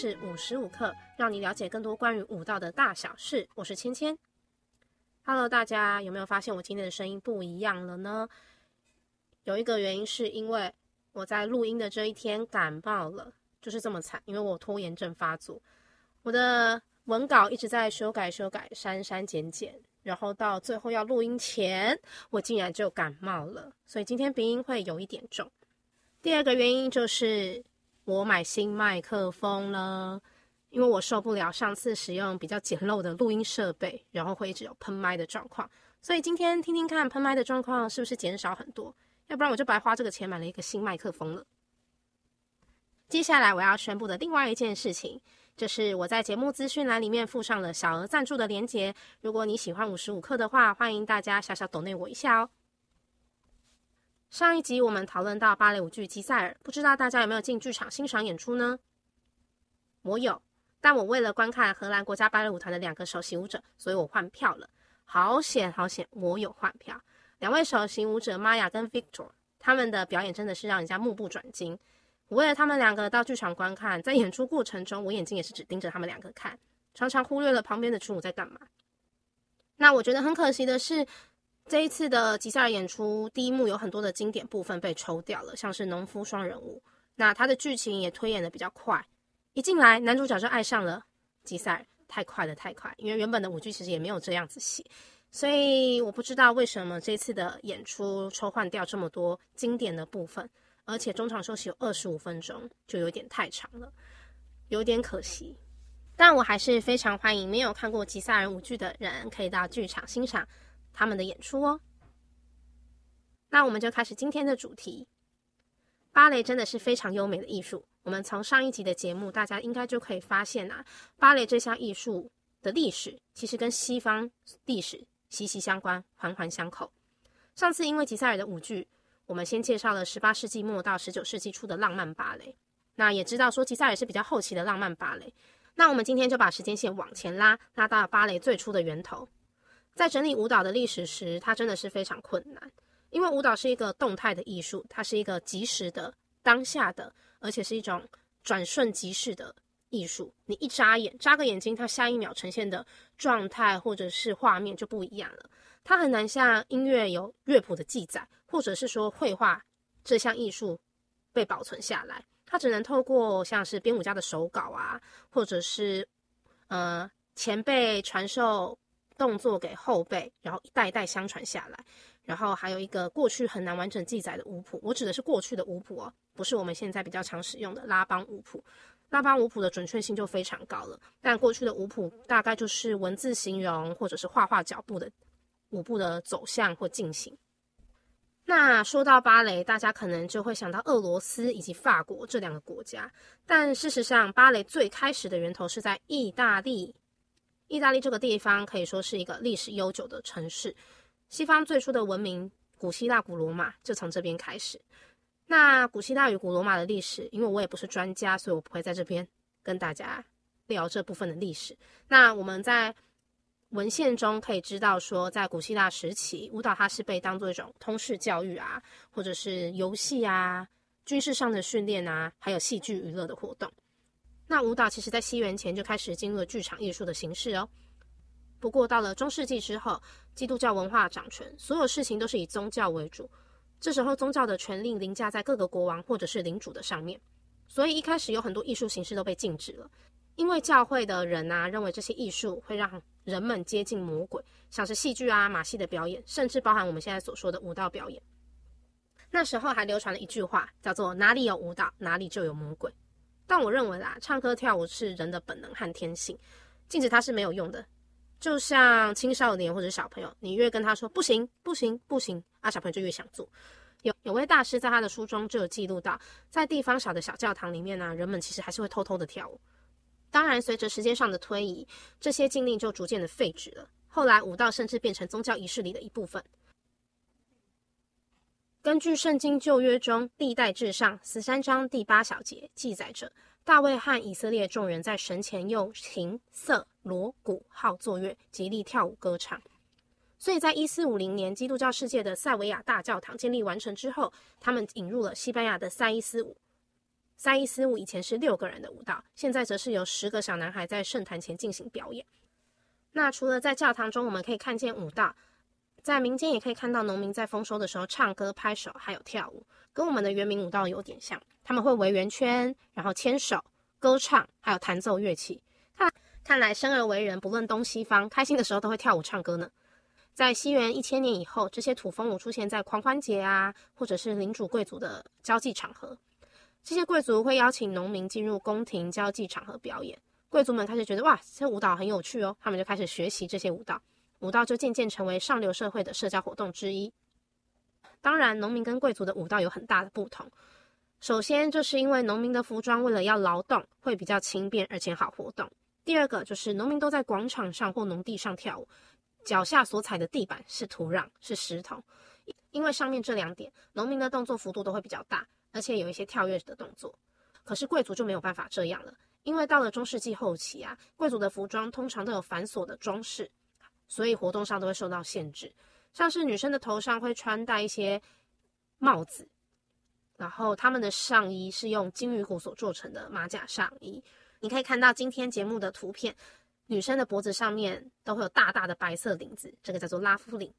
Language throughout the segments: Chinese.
是五十五课，让你了解更多关于舞蹈的大小事。我是芊芊。Hello，大家有没有发现我今天的声音不一样了呢？有一个原因是因为我在录音的这一天感冒了，就是这么惨，因为我拖延症发作，我的文稿一直在修改、修改、删删减减，然后到最后要录音前，我竟然就感冒了，所以今天鼻音会有一点重。第二个原因就是我买新麦克风了，因为我受不了上次使用比较简陋的录音设备，然后会一直有喷麦的状况，所以今天听听看喷麦的状况是不是减少很多，要不然我就白花这个钱买了一个新麦克风了。接下来我要宣布的另外一件事情，就是我在节目资讯栏里面附上了小额赞助的链接，如果你喜欢五十五克的话，欢迎大家小小抖内我一下哦。上一集我们讨论到芭蕾舞剧《吉赛尔》，不知道大家有没有进剧场欣赏演出呢？我有，但我为了观看荷兰国家芭蕾舞团的两个首席舞者，所以我换票了。好险好险，我有换票。两位首席舞者玛雅跟 Victor，他们的表演真的是让人家目不转睛。我为了他们两个到剧场观看，在演出过程中，我眼睛也是只盯着他们两个看，常常忽略了旁边的群舞在干嘛。那我觉得很可惜的是。这一次的吉赛尔演出，第一幕有很多的经典部分被抽掉了，像是农夫双人舞。那它的剧情也推演的比较快，一进来男主角就爱上了吉赛尔，太快了，太快！因为原本的舞剧其实也没有这样子写，所以我不知道为什么这次的演出抽换掉这么多经典的部分，而且中场休息有二十五分钟，就有点太长了，有点可惜。但我还是非常欢迎没有看过吉赛尔舞剧的人，可以到剧场欣赏。他们的演出哦，那我们就开始今天的主题。芭蕾真的是非常优美的艺术。我们从上一集的节目，大家应该就可以发现啊，芭蕾这项艺术的历史其实跟西方历史息息相关，环环相扣。上次因为吉赛尔的舞剧，我们先介绍了十八世纪末到十九世纪初的浪漫芭蕾，那也知道说吉赛尔是比较后期的浪漫芭蕾。那我们今天就把时间线往前拉，拉到芭蕾最初的源头。在整理舞蹈的历史时，它真的是非常困难，因为舞蹈是一个动态的艺术，它是一个即时的、当下的，而且是一种转瞬即逝的艺术。你一眨眼，眨个眼睛，它下一秒呈现的状态或者是画面就不一样了。它很难像音乐有乐谱的记载，或者是说绘画这项艺术被保存下来，它只能透过像是编舞家的手稿啊，或者是呃前辈传授。动作给后辈，然后一代一代相传下来，然后还有一个过去很难完整记载的舞谱。我指的是过去的舞谱哦，不是我们现在比较常使用的拉邦舞谱。拉邦舞谱的准确性就非常高了，但过去的舞谱大概就是文字形容或者是画画脚步的舞步的走向或进行。那说到芭蕾，大家可能就会想到俄罗斯以及法国这两个国家，但事实上，芭蕾最开始的源头是在意大利。意大利这个地方可以说是一个历史悠久的城市，西方最初的文明古希腊、古罗马就从这边开始。那古希腊与古罗马的历史，因为我也不是专家，所以我不会在这边跟大家聊这部分的历史。那我们在文献中可以知道说，在古希腊时期，舞蹈它是被当做一种通识教育啊，或者是游戏啊、军事上的训练啊，还有戏剧娱乐的活动。那舞蹈其实，在西元前就开始进入了剧场艺术的形式哦。不过，到了中世纪之后，基督教文化掌权，所有事情都是以宗教为主。这时候，宗教的权力凌驾在各个国王或者是领主的上面，所以一开始有很多艺术形式都被禁止了。因为教会的人啊，认为这些艺术会让人们接近魔鬼，像是戏剧啊、马戏的表演，甚至包含我们现在所说的舞蹈表演。那时候还流传了一句话，叫做“哪里有舞蹈，哪里就有魔鬼”。但我认为啦，唱歌跳舞是人的本能和天性，禁止它是没有用的。就像青少年或者小朋友，你越跟他说不行、不行、不行，啊，小朋友就越想做。有有位大师在他的书中就有记录到，在地方小的小教堂里面呢，人们其实还是会偷偷的跳舞。当然，随着时间上的推移，这些禁令就逐渐的废止了。后来，舞蹈甚至变成宗教仪式里的一部分。根据《圣经旧约》中历代至上十三章第八小节记载着，大卫和以色列众人在神前用琴、瑟、锣、鼓号作乐，极力跳舞歌唱。所以在一四五零年，基督教世界的塞维亚大教堂建立完成之后，他们引入了西班牙的塞伊斯舞。赛伊斯舞以前是六个人的舞蹈，现在则是由十个小男孩在圣坛前进行表演。那除了在教堂中我们可以看见舞蹈，在民间也可以看到农民在丰收的时候唱歌、拍手，还有跳舞，跟我们的原民舞蹈有点像。他们会围圆圈，然后牵手、歌唱，还有弹奏乐器。看，看来生而为人，不论东西方，开心的时候都会跳舞唱歌呢。在西元一千年以后，这些土风舞出现在狂欢节啊，或者是领主贵族的交际场合。这些贵族会邀请农民进入宫廷交际场合表演，贵族们开始觉得哇，这舞蹈很有趣哦，他们就开始学习这些舞蹈，舞蹈就渐渐成为上流社会的社交活动之一。当然，农民跟贵族的舞蹈有很大的不同。首先，就是因为农民的服装为了要劳动，会比较轻便而且好活动。第二个就是农民都在广场上或农地上跳舞，脚下所踩的地板是土壤，是石头。因为上面这两点，农民的动作幅度都会比较大。而且有一些跳跃的动作，可是贵族就没有办法这样了，因为到了中世纪后期啊，贵族的服装通常都有繁琐的装饰，所以活动上都会受到限制。像是女生的头上会穿戴一些帽子，然后他们的上衣是用金鱼骨所做成的马甲上衣。你可以看到今天节目的图片，女生的脖子上面都会有大大的白色领子，这个叫做拉夫领。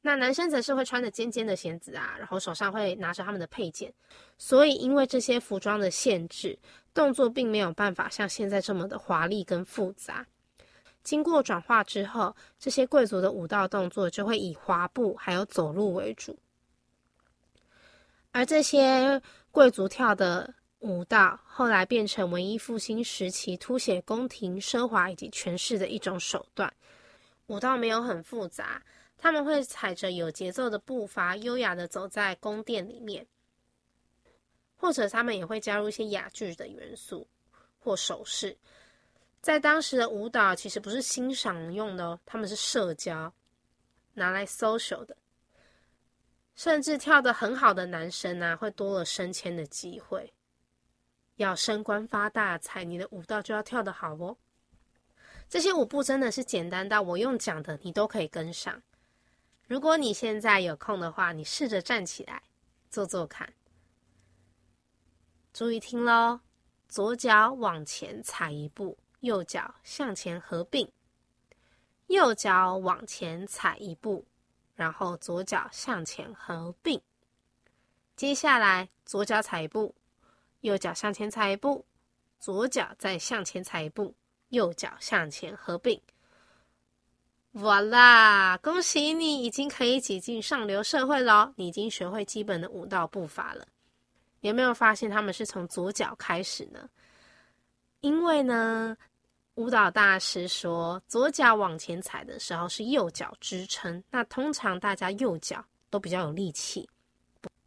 那男生则是会穿着尖尖的鞋子啊，然后手上会拿着他们的配件，所以因为这些服装的限制，动作并没有办法像现在这么的华丽跟复杂。经过转化之后，这些贵族的舞蹈动作就会以滑步还有走路为主，而这些贵族跳的舞蹈后来变成文艺复兴时期凸显宫廷奢华以及权势的一种手段。舞蹈没有很复杂。他们会踩着有节奏的步伐，优雅的走在宫殿里面，或者他们也会加入一些哑剧的元素或手势。在当时的舞蹈其实不是欣赏用的哦，他们是社交，拿来 social 的。甚至跳得很好的男生啊，会多了升迁的机会。要升官发大财，你的舞蹈就要跳得好哦。这些舞步真的是简单到我用讲的，你都可以跟上。如果你现在有空的话，你试着站起来做做看。注意听喽，左脚往前踩一步，右脚向前合并；右脚往前踩一步，然后左脚向前合并。接下来，左脚踩一步，右脚向前踩一步，左脚再向前踩一步，右脚向前合并。哇啦！恭喜你已经可以挤进上流社会了，你已经学会基本的舞蹈步伐了。有没有发现他们是从左脚开始呢？因为呢，舞蹈大师说，左脚往前踩的时候是右脚支撑，那通常大家右脚都比较有力气。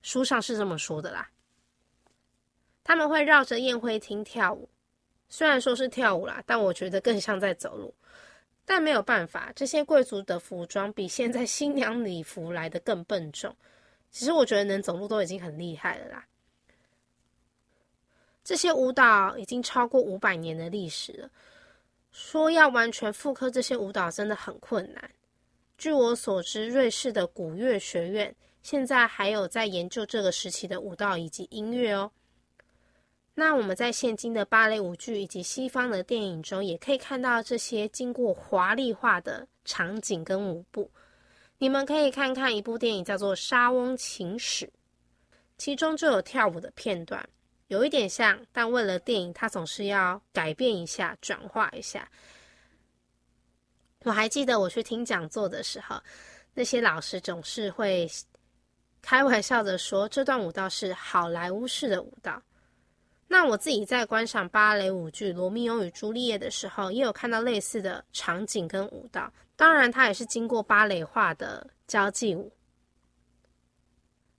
书上是这么说的啦。他们会绕着宴会厅跳舞，虽然说是跳舞啦，但我觉得更像在走路。但没有办法，这些贵族的服装比现在新娘礼服来的更笨重。其实我觉得能走路都已经很厉害了啦。这些舞蹈已经超过五百年的历史了，说要完全复刻这些舞蹈真的很困难。据我所知，瑞士的古乐学院现在还有在研究这个时期的舞蹈以及音乐哦。那我们在现今的芭蕾舞剧以及西方的电影中，也可以看到这些经过华丽化的场景跟舞步。你们可以看看一部电影叫做《莎翁情史》，其中就有跳舞的片段，有一点像，但为了电影，他总是要改变一下、转化一下。我还记得我去听讲座的时候，那些老师总是会开玩笑的说，这段舞蹈是好莱坞式的舞蹈。那我自己在观赏芭蕾舞剧《罗密欧与朱丽叶》的时候，也有看到类似的场景跟舞蹈。当然，它也是经过芭蕾化的交际舞。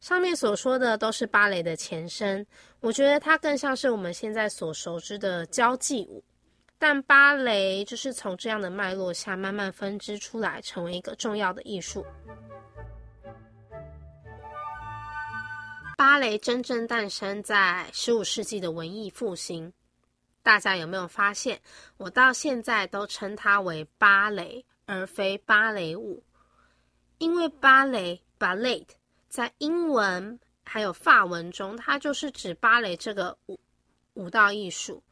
上面所说的都是芭蕾的前身，我觉得它更像是我们现在所熟知的交际舞。但芭蕾就是从这样的脉络下慢慢分支出来，成为一个重要的艺术。芭蕾真正诞生在十五世纪的文艺复兴，大家有没有发现？我到现在都称它为芭蕾，而非芭蕾舞，因为芭蕾 （ballet） 在英文、还有法文中，它就是指芭蕾这个舞舞蹈艺术。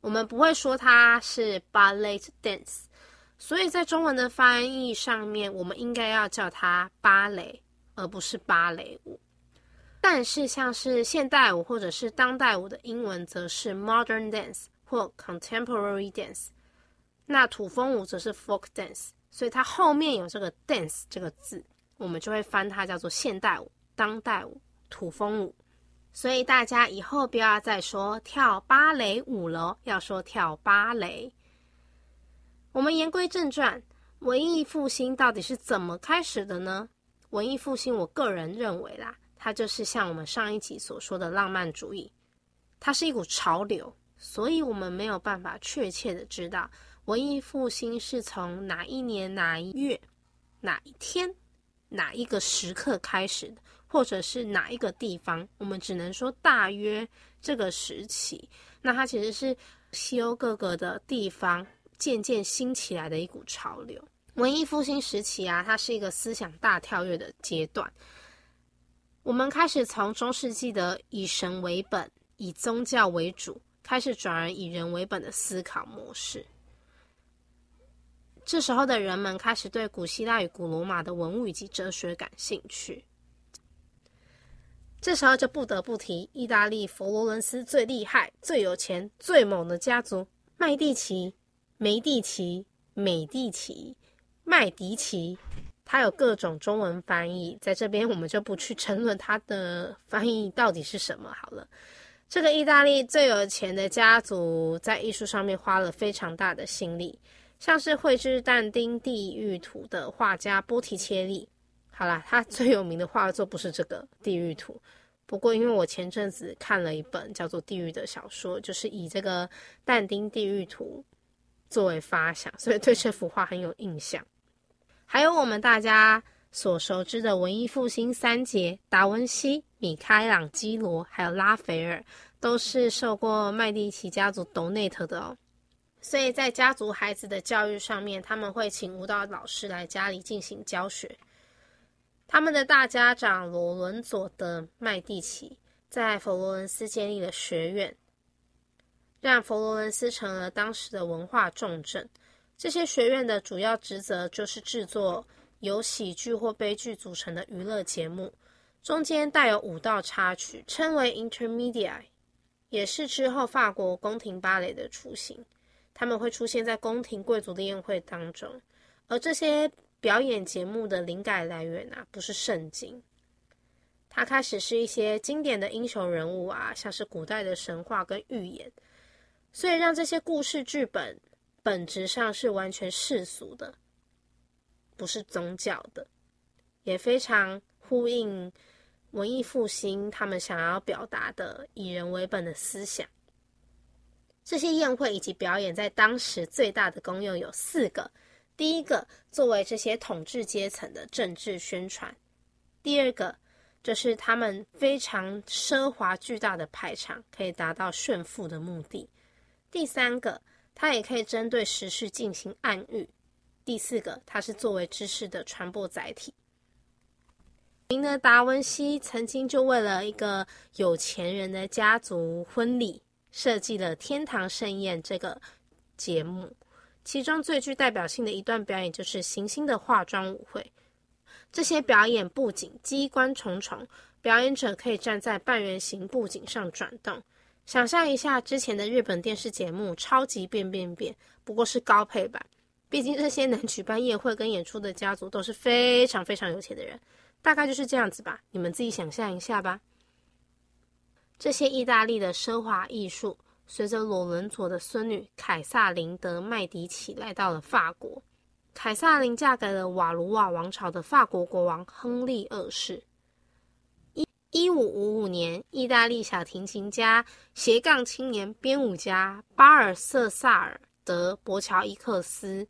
我们不会说它是 ballet dance，所以在中文的翻译上面，我们应该要叫它芭蕾，而不是芭蕾舞。但是像是现代舞或者是当代舞的英文，则是 modern dance 或 contemporary dance。那土风舞则是 folk dance，所以它后面有这个 dance 这个字，我们就会翻它叫做现代舞、当代舞、土风舞。所以大家以后不要再说跳芭蕾舞了，要说跳芭蕾。我们言归正传，文艺复兴到底是怎么开始的呢？文艺复兴，我个人认为啦，它就是像我们上一集所说的浪漫主义，它是一股潮流，所以我们没有办法确切的知道文艺复兴是从哪一年哪一月哪一天哪一个时刻开始的。或者是哪一个地方，我们只能说大约这个时期。那它其实是西欧各个的地方渐渐兴起来的一股潮流。文艺复兴时期啊，它是一个思想大跳跃的阶段。我们开始从中世纪的以神为本、以宗教为主，开始转而以人为本的思考模式。这时候的人们开始对古希腊与古罗马的文物以及哲学感兴趣。这时候就不得不提意大利佛罗伦斯最厉害、最有钱、最猛的家族——麦蒂奇、梅蒂奇、美蒂奇、麦迪奇。它有各种中文翻译，在这边我们就不去争论它的翻译到底是什么好了。这个意大利最有钱的家族在艺术上面花了非常大的心力，像是绘制但丁地狱图的画家波提切利。好啦，他最有名的画作不是这个地狱图，不过因为我前阵子看了一本叫做《地狱》的小说，就是以这个但丁地狱图作为发想，所以对这幅画很有印象。还有我们大家所熟知的文艺复兴三杰达文西、米开朗基罗还有拉斐尔，都是受过麦蒂奇家族 donate 的哦。所以在家族孩子的教育上面，他们会请舞蹈老师来家里进行教学。他们的大家长罗伦佐的麦蒂奇在佛罗伦斯建立了学院，让佛罗伦斯成了当时的文化重镇。这些学院的主要职责就是制作由喜剧或悲剧组成的娱乐节目，中间带有舞蹈插曲，称为 intermedia，也是之后法国宫廷芭蕾的雏形。他们会出现在宫廷贵族的宴会当中，而这些。表演节目的灵感来源啊，不是圣经，它开始是一些经典的英雄人物啊，像是古代的神话跟寓言，所以让这些故事剧本本质上是完全世俗的，不是宗教的，也非常呼应文艺复兴他们想要表达的以人为本的思想。这些宴会以及表演在当时最大的功用有四个。第一个，作为这些统治阶层的政治宣传；第二个，就是他们非常奢华巨大的排场，可以达到炫富的目的；第三个，它也可以针对时事进行暗喻；第四个，它是作为知识的传播载体。您的达文西曾经就为了一个有钱人的家族婚礼，设计了《天堂盛宴》这个节目。其中最具代表性的一段表演就是行星的化妆舞会。这些表演布景机关重重，表演者可以站在半圆形布景上转动。想象一下之前的日本电视节目《超级变变变》，不过是高配版。毕竟这些能举办宴会跟演出的家族都是非常非常有钱的人，大概就是这样子吧。你们自己想象一下吧。这些意大利的奢华艺术。随着罗伦佐的孙女凯撒琳德麦迪奇来到了法国，凯撒琳嫁给了瓦卢瓦王朝的法国国王亨利二世。一一五五五年，意大利小提琴家、斜杠青年编舞家巴尔瑟萨尔德伯乔伊克斯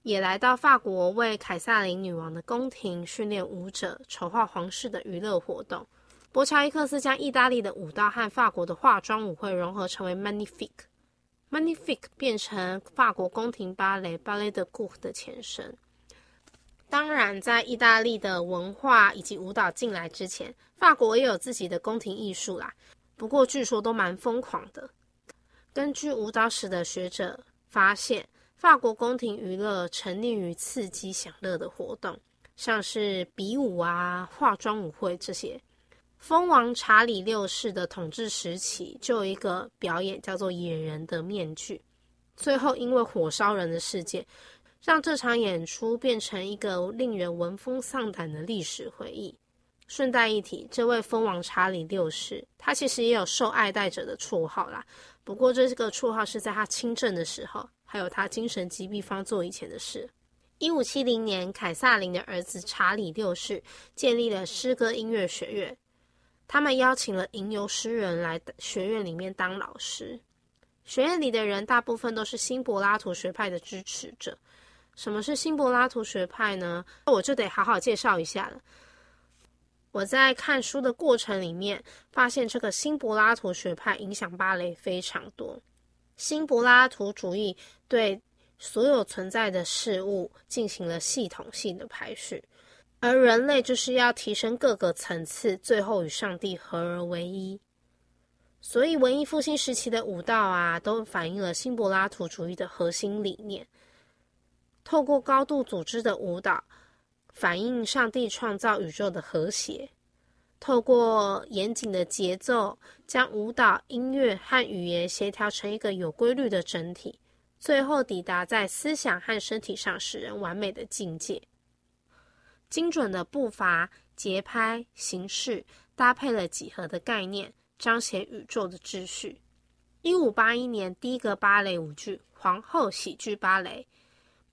也来到法国，为凯撒琳女王的宫廷训练舞者，筹划皇室的娱乐活动。博乔伊克斯将意大利的舞蹈和法国的化妆舞会融合，成为 Magnifique，Magnifique 变成法国宫廷芭蕾 Ballet de Cour 的前身。当然，在意大利的文化以及舞蹈进来之前，法国也有自己的宫廷艺术啦。不过据说都蛮疯狂的。根据舞蹈史的学者发现，法国宫廷娱乐沉溺于刺激享乐的活动，像是比武啊、化妆舞会这些。蜂王查理六世的统治时期，就有一个表演叫做“野人的面具”。最后，因为火烧人的事件，让这场演出变成一个令人闻风丧胆的历史回忆。顺带一提，这位蜂王查理六世，他其实也有受爱戴者的绰号啦。不过，这个绰号是在他亲政的时候，还有他精神疾病发作以前的事。一五七零年，凯撒琳的儿子查理六世建立了诗歌音乐学院。他们邀请了吟游诗人来学院里面当老师。学院里的人大部分都是新柏拉图学派的支持者。什么是新柏拉图学派呢？我就得好好介绍一下了。我在看书的过程里面，发现这个新柏拉图学派影响芭蕾非常多。新柏拉图主义对所有存在的事物进行了系统性的排序。而人类就是要提升各个层次，最后与上帝合而为一。所以，文艺复兴时期的舞蹈啊，都反映了新柏拉图主义的核心理念。透过高度组织的舞蹈，反映上帝创造宇宙的和谐；透过严谨的节奏，将舞蹈、音乐和语言协调成一个有规律的整体，最后抵达在思想和身体上使人完美的境界。精准的步伐、节拍、形式，搭配了几何的概念，彰显宇宙的秩序。一五八一年，第一个芭蕾舞剧《皇后喜剧芭蕾》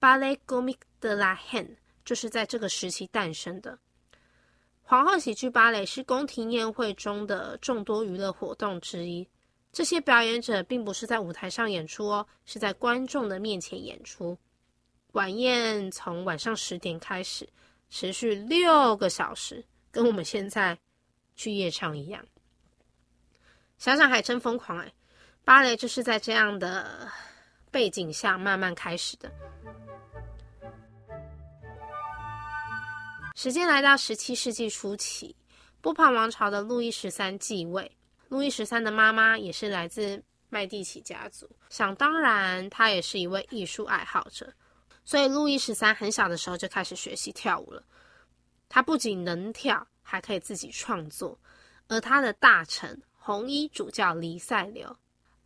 （Ballet Comique de la Reine） 就是在这个时期诞生的。皇后喜剧芭蕾是宫廷宴会中的众多娱乐活动之一。这些表演者并不是在舞台上演出哦，是在观众的面前演出。晚宴从晚上十点开始。持续六个小时，跟我们现在去夜场一样。想想还真疯狂哎！芭蕾就是在这样的背景下慢慢开始的。时间来到十七世纪初期，波旁王朝的路易十三继位。路易十三的妈妈也是来自麦地奇家族，想当然，她也是一位艺术爱好者。所以，路易十三很小的时候就开始学习跳舞了。他不仅能跳，还可以自己创作。而他的大臣红衣主教黎塞留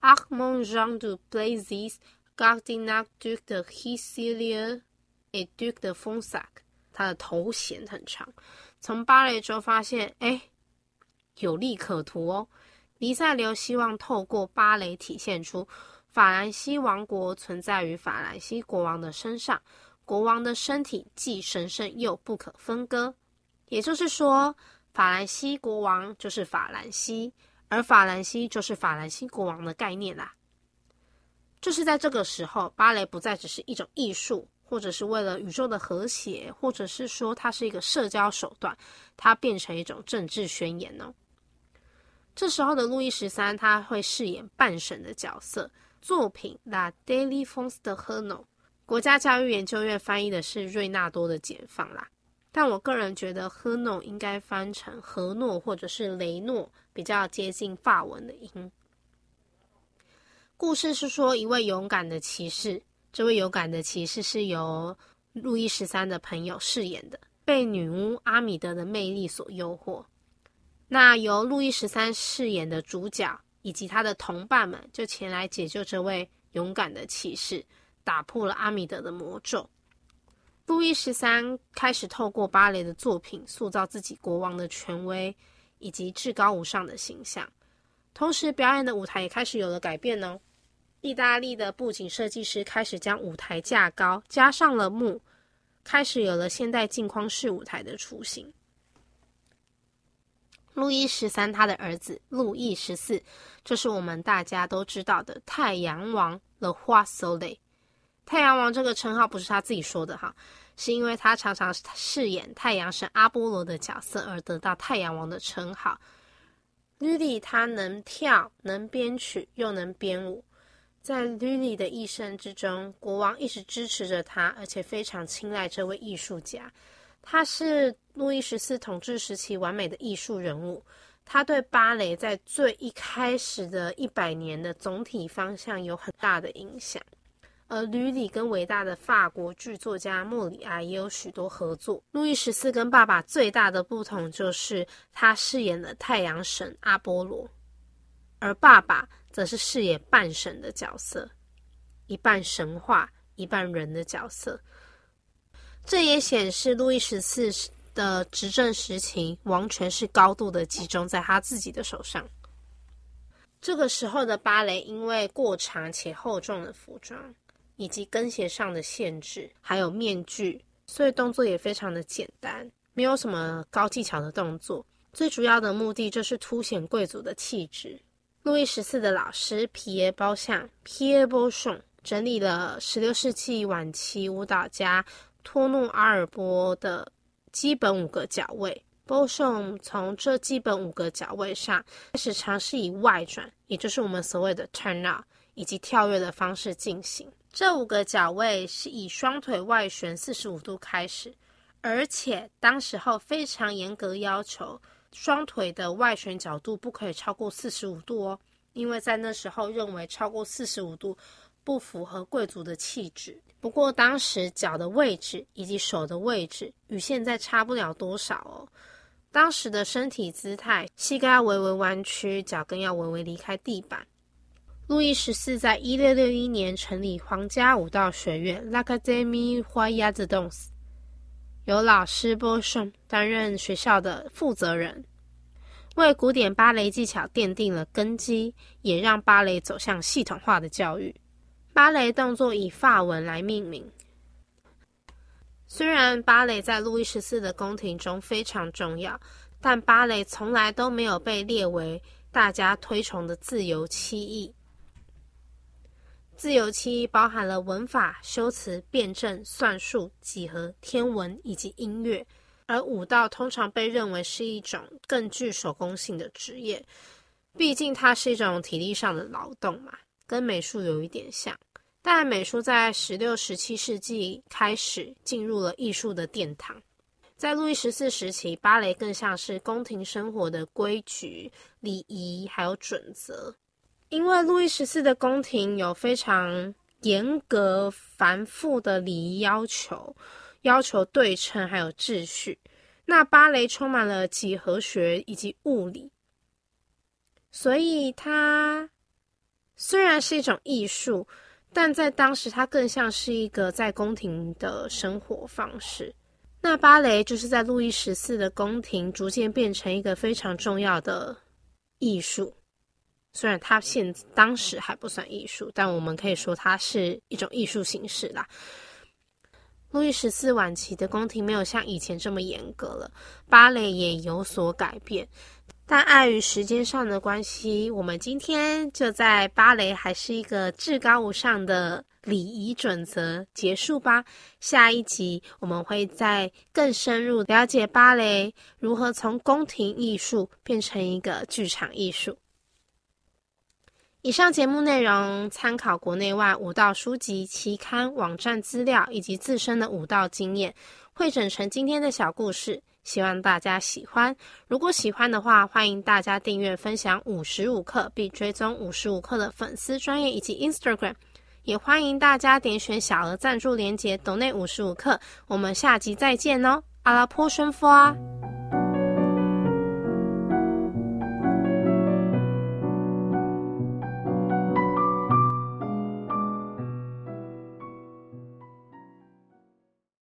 （Armand Jean de Blazes, Cardinal Duc de h i s i l i e r et Duc de Fonsac），他的头衔很长。从芭蕾中发现，哎，有利可图哦。黎塞留希望透过芭蕾体现出。法兰西王国存在于法兰西国王的身上，国王的身体既神圣又不可分割。也就是说，法兰西国王就是法兰西，而法兰西就是法兰西国王的概念啦。就是在这个时候，芭蕾不再只是一种艺术，或者是为了宇宙的和谐，或者是说它是一个社交手段，它变成一种政治宣言哦。这时候的路易十三，他会饰演半神的角色。作品《La Délivrance de Renaud》，国家教育研究院翻译的是瑞纳多的解放啦。但我个人觉得 Renaud 应该翻成何诺或者是雷诺，比较接近法文的音。故事是说一位勇敢的骑士，这位勇敢的骑士是由路易十三的朋友饰演的，被女巫阿米德的魅力所诱惑。那由路易十三饰演的主角。以及他的同伴们就前来解救这位勇敢的骑士，打破了阿米德的魔咒。路易十三开始透过芭蕾的作品塑造自己国王的权威以及至高无上的形象，同时表演的舞台也开始有了改变呢。意大利的布景设计师开始将舞台架高，加上了幕，开始有了现代镜框式舞台的雏形。路易十三，他的儿子路易十四，就是我们大家都知道的太阳王 The Roi Soleil。太阳王这个称号不是他自己说的哈，是因为他常常饰演太阳神阿波罗的角色而得到太阳王的称号。l 莉他能跳，能编曲，又能编舞。在 Lily 的一生之中，国王一直支持着他，而且非常青睐这位艺术家。他是路易十四统治时期完美的艺术人物。他对芭蕾在最一开始的一百年的总体方向有很大的影响。而吕里跟伟大的法国剧作家莫里埃也有许多合作。路易十四跟爸爸最大的不同就是他饰演了太阳神阿波罗，而爸爸则是饰演半神的角色，一半神话一半人的角色。这也显示路易十四的执政时期，王权是高度的集中在他自己的手上。这个时候的芭蕾，因为过长且厚重的服装，以及跟鞋上的限制，还有面具，所以动作也非常的简单，没有什么高技巧的动作。最主要的目的就是凸显贵族的气质。路易十四的老师皮耶包相 （Pierre b o 整理了十六世纪晚期舞蹈家。托诺阿尔波的基本五个脚位，波颂从这基本五个脚位上开始尝试以外转，也就是我们所谓的 turn out 以及跳跃的方式进行。这五个脚位是以双腿外旋四十五度开始，而且当时候非常严格要求双腿的外旋角度不可以超过四十五度哦，因为在那时候认为超过四十五度不符合贵族的气质。不过当时脚的位置以及手的位置与现在差不了多少哦。当时的身体姿态，膝盖要微微弯曲，脚跟要微微离开地板。路易十四在一六六一年成立皇家舞蹈学院 （L'Académie Royale de Danse），由老师波圣担任学校的负责人，为古典芭蕾技巧奠定了根基，也让芭蕾走向系统化的教育。芭蕾动作以法文来命名。虽然芭蕾在路易十四的宫廷中非常重要，但芭蕾从来都没有被列为大家推崇的自由七艺。自由七艺包含了文法、修辞、辩证、算术、几何、天文以及音乐，而舞蹈通常被认为是一种更具手工性的职业，毕竟它是一种体力上的劳动嘛。跟美术有一点像，但美术在十六、十七世纪开始进入了艺术的殿堂。在路易十四时期，芭蕾更像是宫廷生活的规矩、礼仪还有准则。因为路易十四的宫廷有非常严格、繁复的礼仪要求，要求对称还有秩序。那芭蕾充满了几何学以及物理，所以它。虽然是一种艺术，但在当时它更像是一个在宫廷的生活方式。那芭蕾就是在路易十四的宫廷逐渐变成一个非常重要的艺术。虽然它现当时还不算艺术，但我们可以说它是一种艺术形式啦。路易十四晚期的宫廷没有像以前这么严格了，芭蕾也有所改变。但碍于时间上的关系，我们今天就在芭蕾还是一个至高无上的礼仪准则结束吧。下一集我们会再更深入了解芭蕾如何从宫廷艺术变成一个剧场艺术。以上节目内容参考国内外舞蹈书籍、期刊、网站资料以及自身的舞蹈经验，汇整成今天的小故事。希望大家喜欢。如果喜欢的话，欢迎大家订阅、分享五十五课，并追踪五十五课的粉丝专业以及 Instagram。也欢迎大家点选小额赞助连结，抖内五十五课。我们下集再见哦，阿拉坡顺夫啊！